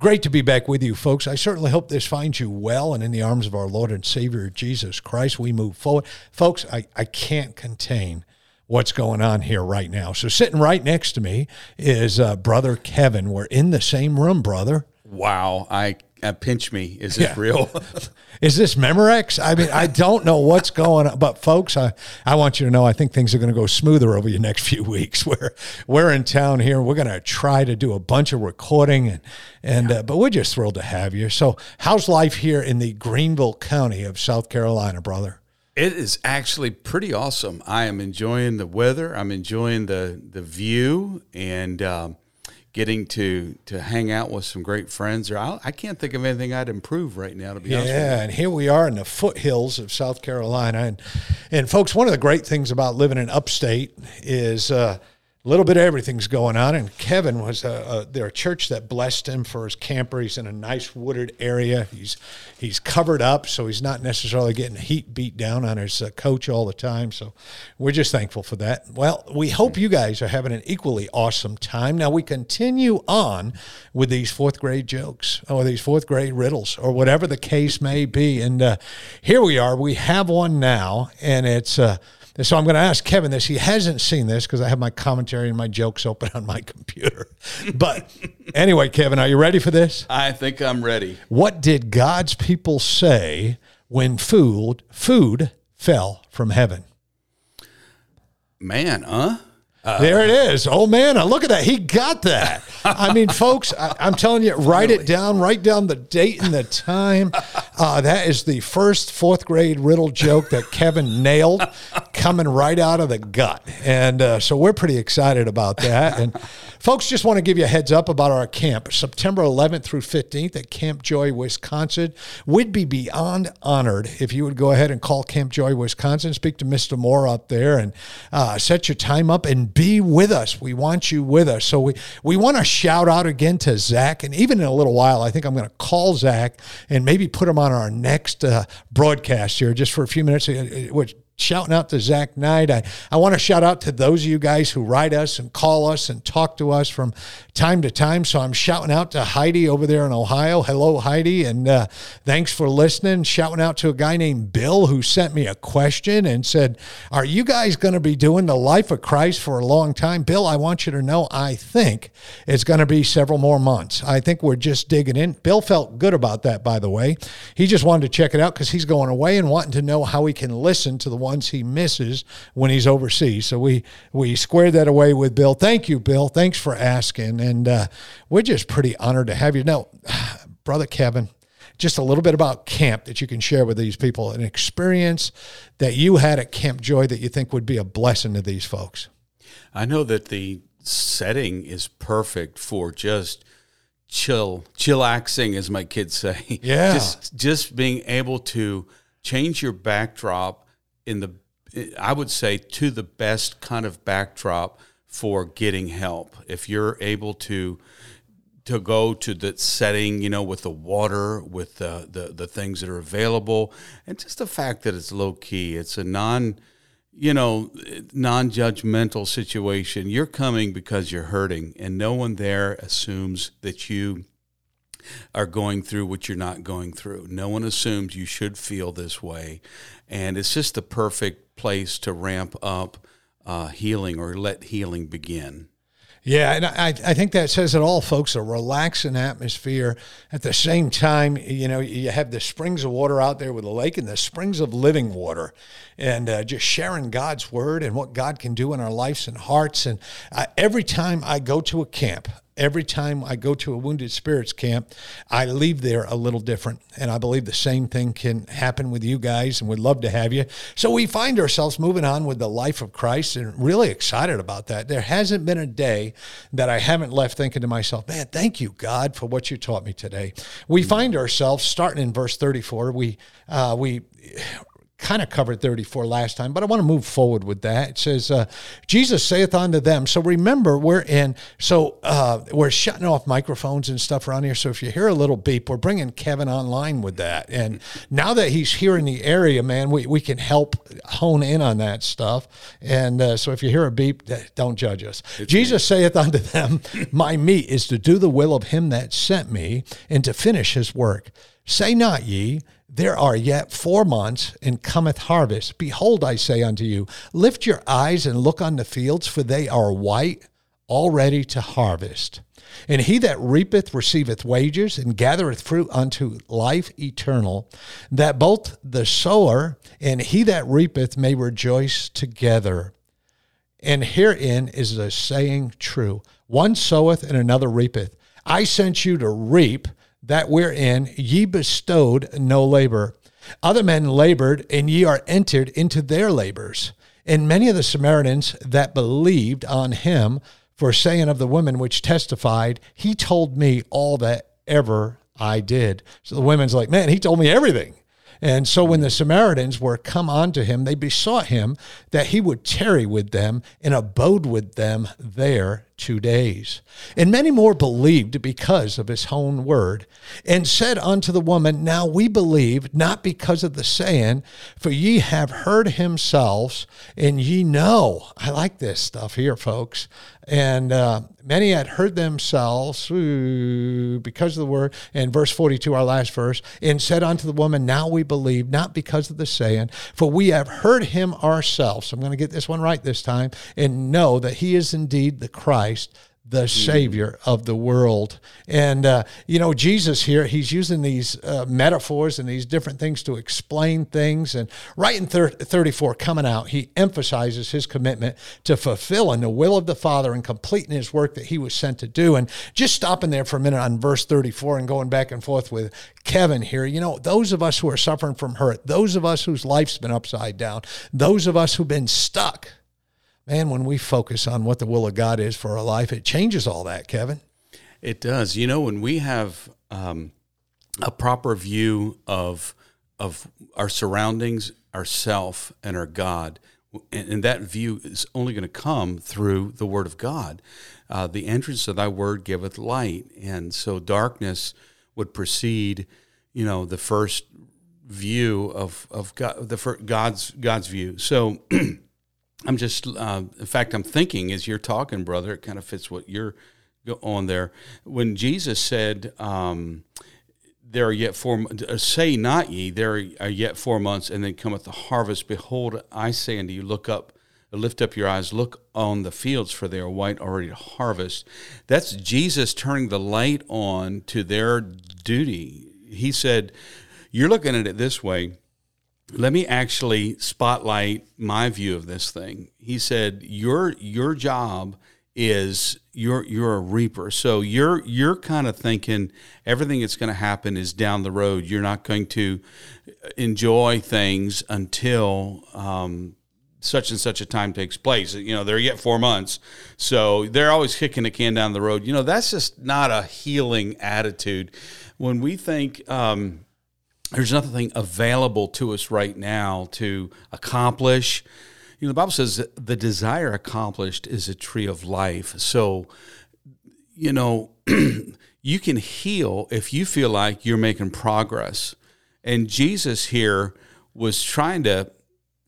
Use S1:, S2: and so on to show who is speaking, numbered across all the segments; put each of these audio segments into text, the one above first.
S1: Great to be back with you, folks. I certainly hope this finds you well and in the arms of our Lord and Savior Jesus Christ. We move forward. Folks, I, I can't contain what's going on here right now. So, sitting right next to me is uh, Brother Kevin. We're in the same room, brother.
S2: Wow. I uh, pinch me. Is this
S1: Yeah.
S2: real?
S1: Is this Memorex? I mean, I don't know what's going on, but folks, I, I want you to know I think things are going to go smoother over the next few weeks. We're we're in town here. We're going to try to do a bunch of recording, and and uh, but we're just thrilled to have you. So, how's life here in the Greenville County of South Carolina, brother?
S2: it is actually pretty awesome. I am enjoying the weather. I'm enjoying the the view and um, getting to to hang out with some great friends. Or I, I can't think of anything I'd improve right now. To be honest.
S1: Yeah, and here we are in the foothills of South Carolina, and and folks, one of the great things about living in upstate is uh, a little bit of everything's going on. And Kevin was a, a there a church that blessed him for his camper. He's in a nice wooded area. He's he's covered up, so he's not necessarily getting heat beat down on his uh, coach all the time. So we're just thankful for that. Well, we hope you guys are having an equally awesome time. Now we continue on with these fourth grade jokes or these fourth grade riddles or whatever the case may be. And uh, here we are. We have one now, and it's. Uh, so I'm going to ask Kevin this. He hasn't seen this because I have my commentary and my jokes open on my computer. But anyway, Kevin, are you ready for this?
S2: I think I'm ready.
S1: What did God's people say when food food fell from heaven?
S2: Man, huh?
S1: there it is. Oh man, uh, look at that. He got that. I mean, folks, I, I'm telling you, write it down. Write down the date and the time. Uh, that is the first fourth grade riddle joke that Kevin nailed, coming right out of the gut. And uh, so we're pretty excited about that. And folks, just want to give you a heads up about our camp, September 11th through 15th at Camp Joy, Wisconsin. We'd be beyond honored if you would go ahead and call Camp Joy, Wisconsin, speak to Mr. Moore up there, and uh, set your time up and be with us. We want you with us. So we, we want to shout out again to Zach. And even in a little while, I think I'm going to call Zach and maybe put him on our next uh, broadcast here just for a few minutes, uh, uh, which shouting out to Zach Knight. I, I want to shout out to those of you guys who write us and call us and talk to us from time to time. So I'm shouting out to Heidi over there in Ohio. Hello, Heidi. And uh, thanks for listening. Shouting out to a guy named Bill who sent me a question and said, Are you guys going to be doing the life of Christ for a long time? Bill, I want you to know I think it's going to be several more months. I think we're just digging in. Bill felt good about that, by the way. He just wanted to check it out because he's going away and wanting to know how he can listen to the ones he misses when he's overseas. So we we squared that away with Bill. Thank you, Bill. Thanks for asking, and uh, we're just pretty honored to have you. Now, brother Kevin, just a little bit about camp that you can share with these people, an experience that you had at Camp Joy that you think would be a blessing to these folks.
S2: I know that the setting is perfect for just chill, chillaxing, as my kids say.
S1: Yeah.
S2: just just being able to change your backdrop in the, I would say, to the best kind of backdrop for getting help. If you're able to to go to the setting, you know, with the water, with the, the the things that are available, and just the fact that it's low key. It's a non, you know, non-judgmental situation. You're coming because you're hurting, and no one there assumes that you are going through what you're not going through. No one assumes you should feel this way, and it's just the perfect place to ramp up uh, healing or let healing begin.
S1: Yeah, and I, I think that says it all, folks. A relaxing atmosphere. At the same time, you know, you have the springs of water out there with the lake and the springs of living water, and uh, just sharing God's word and what God can do in our lives and hearts. And uh, every time I go to a camp, every time I go to a wounded spirits camp, I leave there a little different. And I believe the same thing can happen with you guys, and we'd love to have you. So we find ourselves moving on with the life of Christ and really excited about that. There hasn't been a day that I haven't left thinking to myself, man, thank you, God, for what you taught me today. We find ourselves starting in verse 34. We, uh, we, kind of covered 34 last time, but I want to move forward with that. It says, uh, Jesus saith unto them. So remember, we're in, so uh, we're shutting off microphones and stuff around here. So if you hear a little beep, we're bringing Kevin online with that. And now that he's here in the area, man, we, we can help hone in on that stuff. And uh, so if you hear a beep, don't judge us. It's Jesus me. saith unto them, My meat is to do the will of him that sent me and to finish his work. Say not ye, there are yet four months, and cometh harvest. Behold, I say unto you, lift your eyes and look on the fields, for they are white, already to harvest. And he that reapeth receiveth wages, and gathereth fruit unto life eternal, that both the sower and he that reapeth may rejoice together. And herein is the saying true one soweth and another reapeth. I sent you to reap that wherein ye bestowed no labor. Other men labored, and ye are entered into their labors. And many of the Samaritans that believed on him, for saying of the women which testified, He told me all that ever I did. So the women's like, Man, he told me everything. And so when the mm-hmm. Samaritans were come unto him, they besought him that he would tarry with them and abode with them there two days. And many more believed because of his own word, and said unto the woman, Now we believe, not because of the saying, for ye have heard himself, and ye know. I like this stuff here, folks. And uh, many had heard themselves because of the word. And verse 42, our last verse, and said unto the woman, Now we believe, not because of the saying, for we have heard him ourselves. I'm going to get this one right this time, and know that he is indeed the Christ Christ, the Savior of the world. And, uh, you know, Jesus here, he's using these uh, metaphors and these different things to explain things. And right in thir- 34, coming out, he emphasizes his commitment to fulfilling the will of the Father and completing his work that he was sent to do. And just stopping there for a minute on verse 34 and going back and forth with Kevin here, you know, those of us who are suffering from hurt, those of us whose life's been upside down, those of us who've been stuck man, when we focus on what the will of God is for our life, it changes all that, Kevin.
S2: It does. You know, when we have um, a proper view of of our surroundings, ourself, and our God, and, and that view is only going to come through the Word of God. Uh, the entrance of Thy Word giveth light, and so darkness would precede, you know, the first view of of God, the first, God's God's view. So. I'm just, uh, in fact, I'm thinking as you're talking, brother, it kind of fits what you're on there. When Jesus said, um, there are yet four, uh, say not ye, there are yet four months, and then cometh the harvest. Behold, I say unto you, look up, lift up your eyes, look on the fields, for they are white already to harvest. That's Jesus turning the light on to their duty. He said, You're looking at it this way let me actually spotlight my view of this thing. He said, "Your your job is you're you're a reaper. So you're you're kind of thinking everything that's going to happen is down the road. You're not going to enjoy things until um, such and such a time takes place. You know, they're yet four months, so they're always kicking the can down the road. You know, that's just not a healing attitude. When we think um, there's nothing available to us right now to accomplish. You know, the Bible says the desire accomplished is a tree of life. So, you know, you can heal if you feel like you're making progress. And Jesus here was trying to,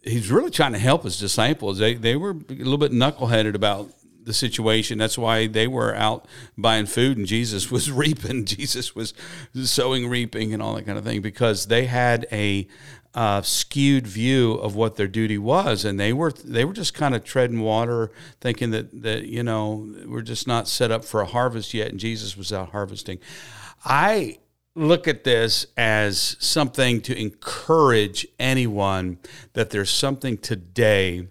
S2: he's really trying to help his disciples. They, they were a little bit knuckleheaded about the situation. That's why they were out buying food and Jesus was reaping. Jesus was sowing, reaping, and all that kind of thing because they had a uh, skewed view of what their duty was, and they were they were just kind of treading water, thinking that that you know we're just not set up for a harvest yet, and Jesus was out harvesting. I look at this as something to encourage anyone that there's something today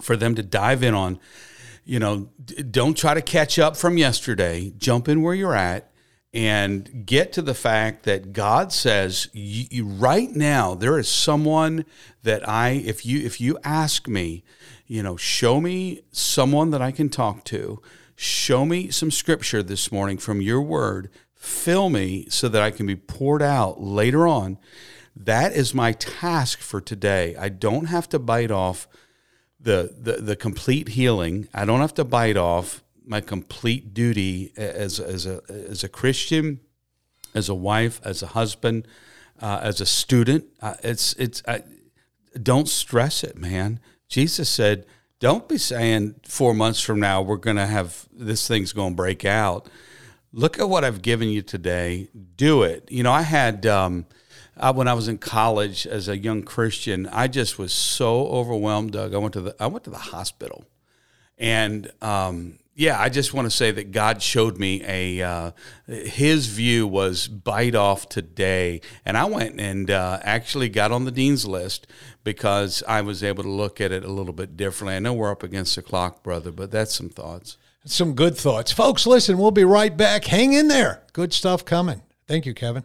S2: for them to dive in on you know, don't try to catch up from yesterday. Jump in where you're at and get to the fact that God says you, right now there is someone that I if you if you ask me, you know, show me someone that I can talk to, show me some scripture this morning from your word, fill me so that I can be poured out later on that is my task for today. I don't have to bite off the, the, the complete healing. I don't have to bite off my complete duty as, as, a, as a Christian, as a wife, as a husband, uh, as a student. Uh, it's, it's, I, don't stress it, man. Jesus said, don't be saying four months from now we're going to have this thing's going to break out. Look at what I've given you today. Do it. You know, I had um, I, when I was in college as a young Christian, I just was so overwhelmed. Doug, I went to the I went to the hospital, and um, yeah, I just want to say that God showed me a uh, His view was bite off today, and I went and uh, actually got on the dean's list because I was able to look at it a little bit differently. I know we're up against the clock, brother, but that's some thoughts.
S1: Some good thoughts, folks. Listen, we'll be right back. Hang in there. Good stuff coming. Thank you, Kevin.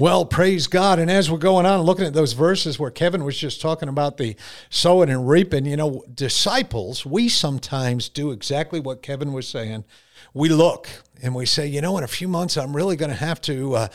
S1: Well, praise God. And as we're going on looking at those verses where Kevin was just talking about the sowing and reaping, you know, disciples, we sometimes do exactly what Kevin was saying. We look and we say, you know, in a few months, I'm really going to have to uh,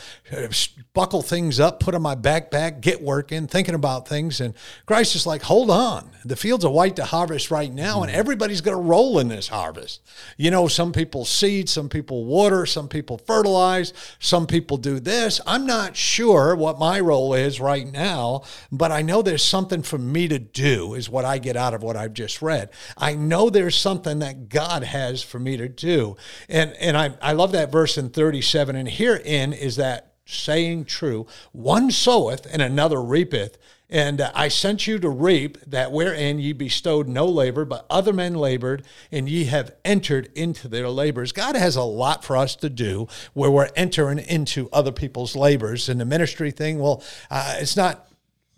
S1: buckle things up, put on my backpack, get working, thinking about things. And Christ is like, hold on. The fields are white to harvest right now, and everybody's going to roll in this harvest. You know, some people seed, some people water, some people fertilize, some people do this. I'm not sure what my role is right now, but I know there's something for me to do, is what I get out of what I've just read. I know there's something that God has for me to do. And, and I, I love that verse in 37. And herein is that saying true one soweth and another reapeth. And uh, I sent you to reap that wherein ye bestowed no labor, but other men labored, and ye have entered into their labors. God has a lot for us to do where we're entering into other people's labors. And the ministry thing, well, uh, it's not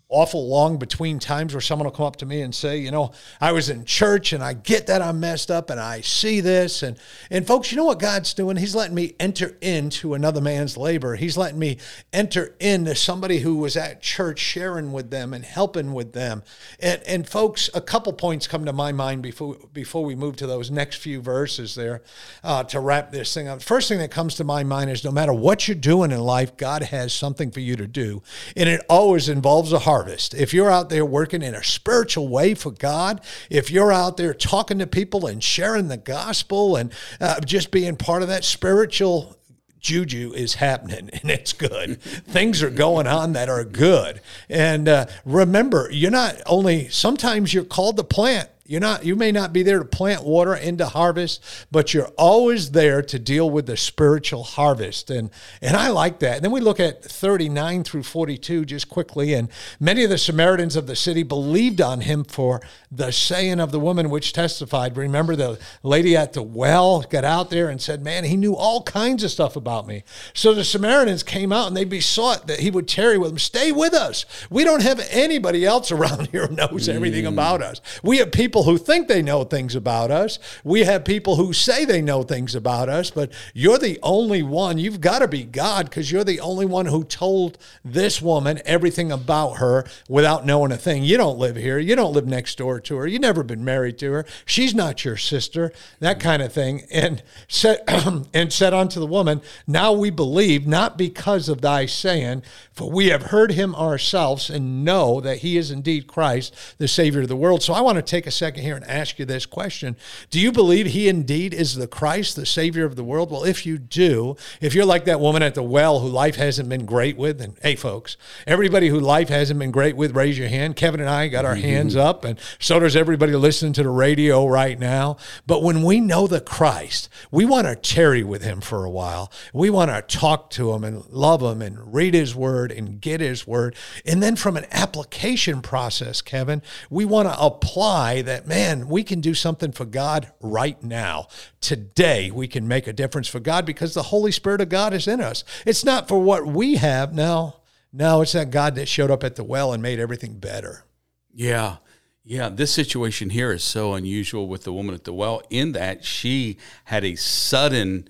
S1: awful long between times where someone will come up to me and say, you know, I was in church and I get that I'm messed up and I see this and and folks, you know what God's doing? He's letting me enter into another man's labor. He's letting me enter into somebody who was at church sharing with them and helping with them. And and folks, a couple points come to my mind before before we move to those next few verses there uh, to wrap this thing up. First thing that comes to my mind is no matter what you're doing in life, God has something for you to do, and it always involves a heart harvest. If you're out there working in a spiritual way for God, if you're out there talking to people and sharing the gospel and uh, just being part of that spiritual juju is happening and it's good. Things are going on that are good. And uh, remember, you're not only, sometimes you're called to plant you're not you may not be there to plant water into harvest, but you're always there to deal with the spiritual harvest. And and I like that. And then we look at 39 through 42 just quickly and many of the Samaritans of the city believed on him for the saying of the woman which testified. Remember the lady at the well got out there and said, "Man, he knew all kinds of stuff about me." So the Samaritans came out and they besought that he would tarry with them. Stay with us. We don't have anybody else around here who knows everything mm. about us. We have people people who think they know things about us. We have people who say they know things about us, but you're the only one. You've got to be God because you're the only one who told this woman everything about her without knowing a thing. You don't live here. You don't live next door to her. You've never been married to her. She's not your sister, that kind of thing. And said, and said unto the woman, Now we believe, not because of thy saying, for we have heard him ourselves and know that he is indeed Christ, the Savior of the world. So I want to take a second second here and ask you this question Do you believe he indeed is the Christ, the Savior of the world? Well, if you do, if you're like that woman at the well who life hasn't been great with, and hey, folks, everybody who life hasn't been great with, raise your hand. Kevin and I got our mm-hmm. hands up, and so does everybody listening to the radio right now. But when we know the Christ, we want to tarry with him for a while. We want to talk to him and love him and read his word and get his word. And then from an application process, Kevin, we want to apply that that, man, we can do something for God right now. Today, we can make a difference for God because the Holy Spirit of God is in us. It's not for what we have now No, it's that God that showed up at the well and made everything better.
S2: Yeah. Yeah, this situation here is so unusual with the woman at the well in that she had a sudden,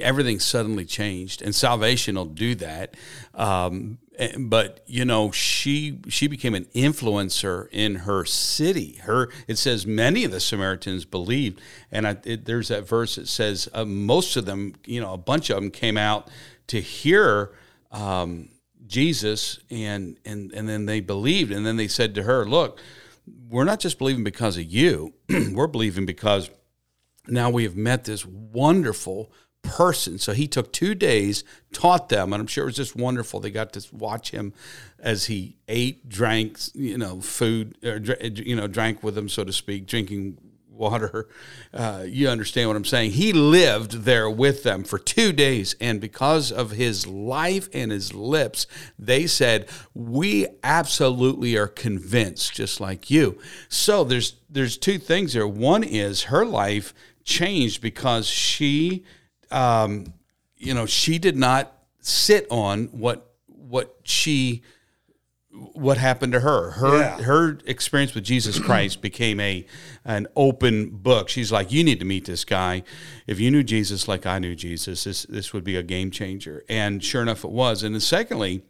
S2: everything suddenly changed, and salvation will do that. Um, but you know, she she became an influencer in her city. Her it says many of the Samaritans believed, and I, it, there's that verse that says uh, most of them, you know, a bunch of them came out to hear. Um, Jesus and and and then they believed and then they said to her, "Look, we're not just believing because of you. we're believing because now we have met this wonderful person. So he took two days, taught them, and I'm sure it was just wonderful. They got to watch him as he ate, drank, you know, food, or, you know, drank with them, so to speak, drinking water. Uh, you understand what I'm saying? He lived there with them for two days, and because of his life and his lips, they said, "We absolutely are convinced, just like you." So there's there's two things there. One is her life changed because she, um, you know, she did not sit on what what she what happened to her. Her yeah. her experience with Jesus Christ became a an open book. She's like, you need to meet this guy. If you knew Jesus like I knew Jesus, this this would be a game changer. And sure enough, it was. And then secondly,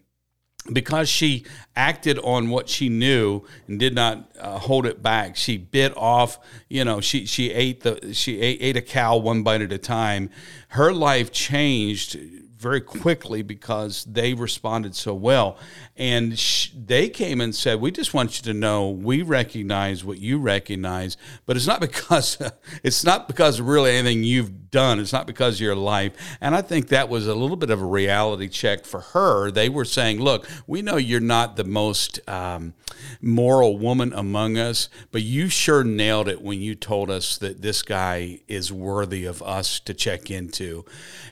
S2: because she acted on what she knew and did not uh, hold it back, she bit off. You know, she she ate the she ate, ate a cow one bite at a time. Her life changed very quickly because they responded so well. And sh- they came and said, "We just want you to know we recognize what you recognize, but it's not because it's not because really anything you've done. It's not because of your life." And I think that was a little bit of a reality check for her. They were saying, "Look, we know you're not the most um, moral woman among us, but you sure nailed it when you told us that this guy is worthy of us to check into."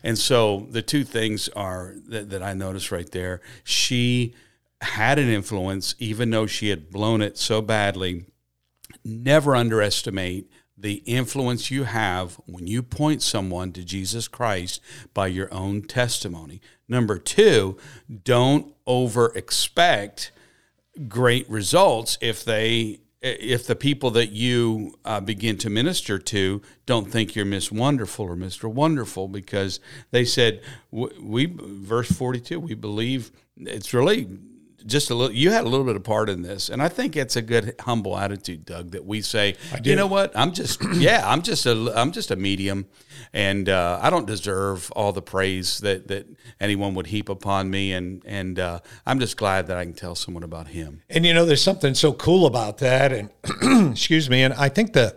S2: And so the two things are that, that I noticed right there. She had an influence, even though she had blown it so badly. Never underestimate the influence you have when you point someone to Jesus Christ by your own testimony. Number two, don't over expect great results if they if the people that you uh, begin to minister to don't think you're Miss Wonderful or Mr. Wonderful because they said we verse 42 we believe it's really just a little you had a little bit of part in this and i think it's a good humble attitude doug that we say you know what? I'm just yeah i'm just a i'm just a medium and uh, i don't deserve all the praise that that anyone would heap upon me and and uh, i'm just glad that i can tell someone about him.
S1: And you know there's something so cool about that and excuse me and i think the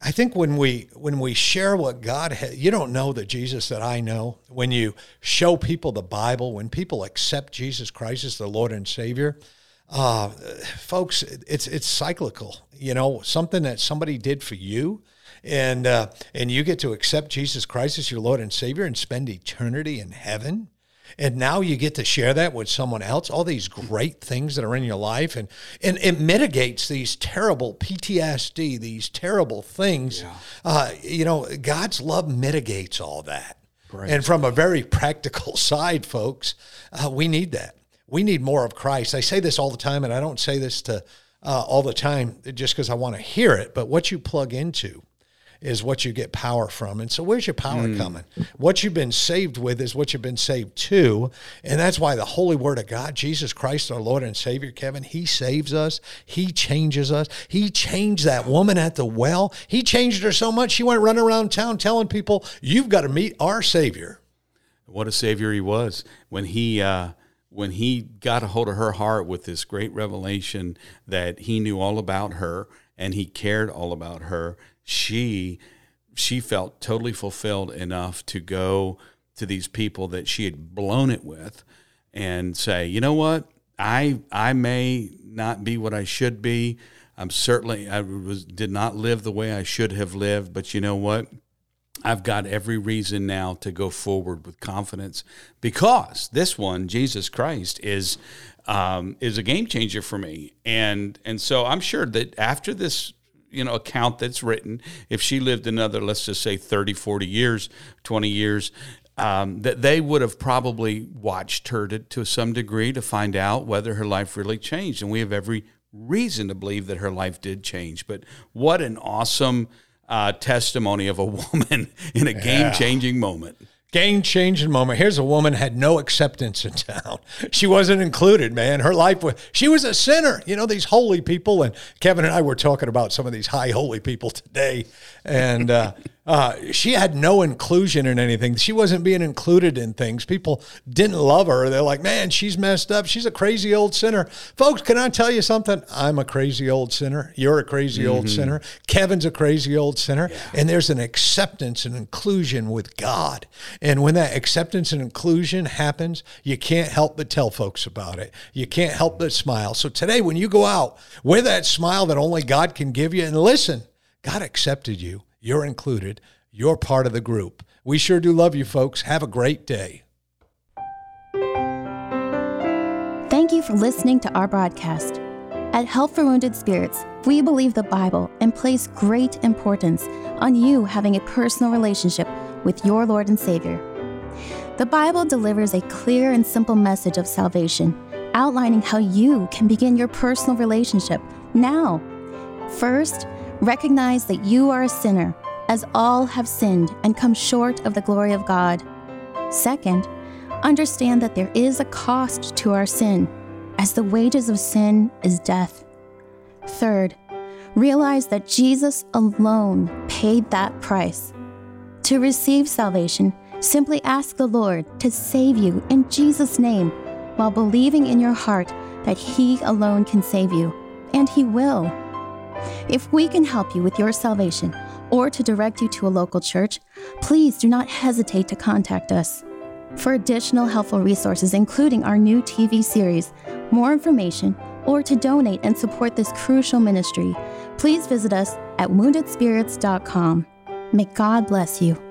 S1: I think when we when we share what God has, you don't know the Jesus that I know. When you show people the Bible, when people accept Jesus Christ as the Lord and Savior, uh, folks, it's it's cyclical. You know, something that somebody did for you, and uh, and you get to accept Jesus Christ as your Lord and Savior and spend eternity in heaven. And now you get to share that with someone else, all these great things that are in your life. And, and it mitigates these terrible PTSD, these terrible things. Yeah. Uh, you know, God's love mitigates all that. And from a very practical side, folks, uh, we need that. We need more of Christ. I say this all the time, and I don't say this to uh, all the time just because I want to hear it, but what you plug into is what you get power from. And so, where's your power mm. coming? What you've been saved with is what you've been saved to. And that's why the Holy Word of God, Jesus Christ, our Lord and Savior, Kevin, He saves us. He changes us. He changed that woman at the well. He changed her so much, she went running around town telling people, You've got to meet our Savior.
S2: What a Savior He was. When He, uh, when he got a hold of her heart with this great revelation that he knew all about her and he cared all about her she she felt totally fulfilled enough to go to these people that she had blown it with and say, you know what, I I may not be what I should be. I'm certainly I was did not live the way I should have lived, but you know what? I've got every reason now to go forward with confidence because this one, Jesus Christ, is um, is a game changer for me, and and so I'm sure that after this you know account that's written if she lived another let's just say 30 40 years 20 years um, that they would have probably watched her to, to some degree to find out whether her life really changed. And we have every reason to believe that her life did change. But what an awesome uh, testimony of a woman in a game changing moment.
S1: Game changing moment. Here's a woman had no acceptance in town. She wasn't included, man. Her life was, she was a sinner. You know, these holy people. And Kevin and I were talking about some of these high holy people today. And, uh, uh, she had no inclusion in anything. She wasn't being included in things. People didn't love her. They're like, man, she's messed up. She's a crazy old sinner. Folks, can I tell you something? I'm a crazy old sinner. You're a crazy mm-hmm. old sinner. Kevin's a crazy old sinner. Yeah. And there's an acceptance and inclusion with God. And when that acceptance and inclusion happens, you can't help but tell folks about it. You can't help but smile. So today, when you go out with that smile that only God can give you, and listen, God accepted you. You're included. You're part of the group. We sure do love you, folks. Have a great day.
S3: Thank you for listening to our broadcast. At Help for Wounded Spirits, we believe the Bible and place great importance on you having a personal relationship with your Lord and Savior. The Bible delivers a clear and simple message of salvation, outlining how you can begin your personal relationship now. First, Recognize that you are a sinner, as all have sinned and come short of the glory of God. Second, understand that there is a cost to our sin, as the wages of sin is death. Third, realize that Jesus alone paid that price. To receive salvation, simply ask the Lord to save you in Jesus' name while believing in your heart that He alone can save you, and He will. If we can help you with your salvation or to direct you to a local church, please do not hesitate to contact us. For additional helpful resources, including our new TV series, more information, or to donate and support this crucial ministry, please visit us at woundedspirits.com. May God bless you.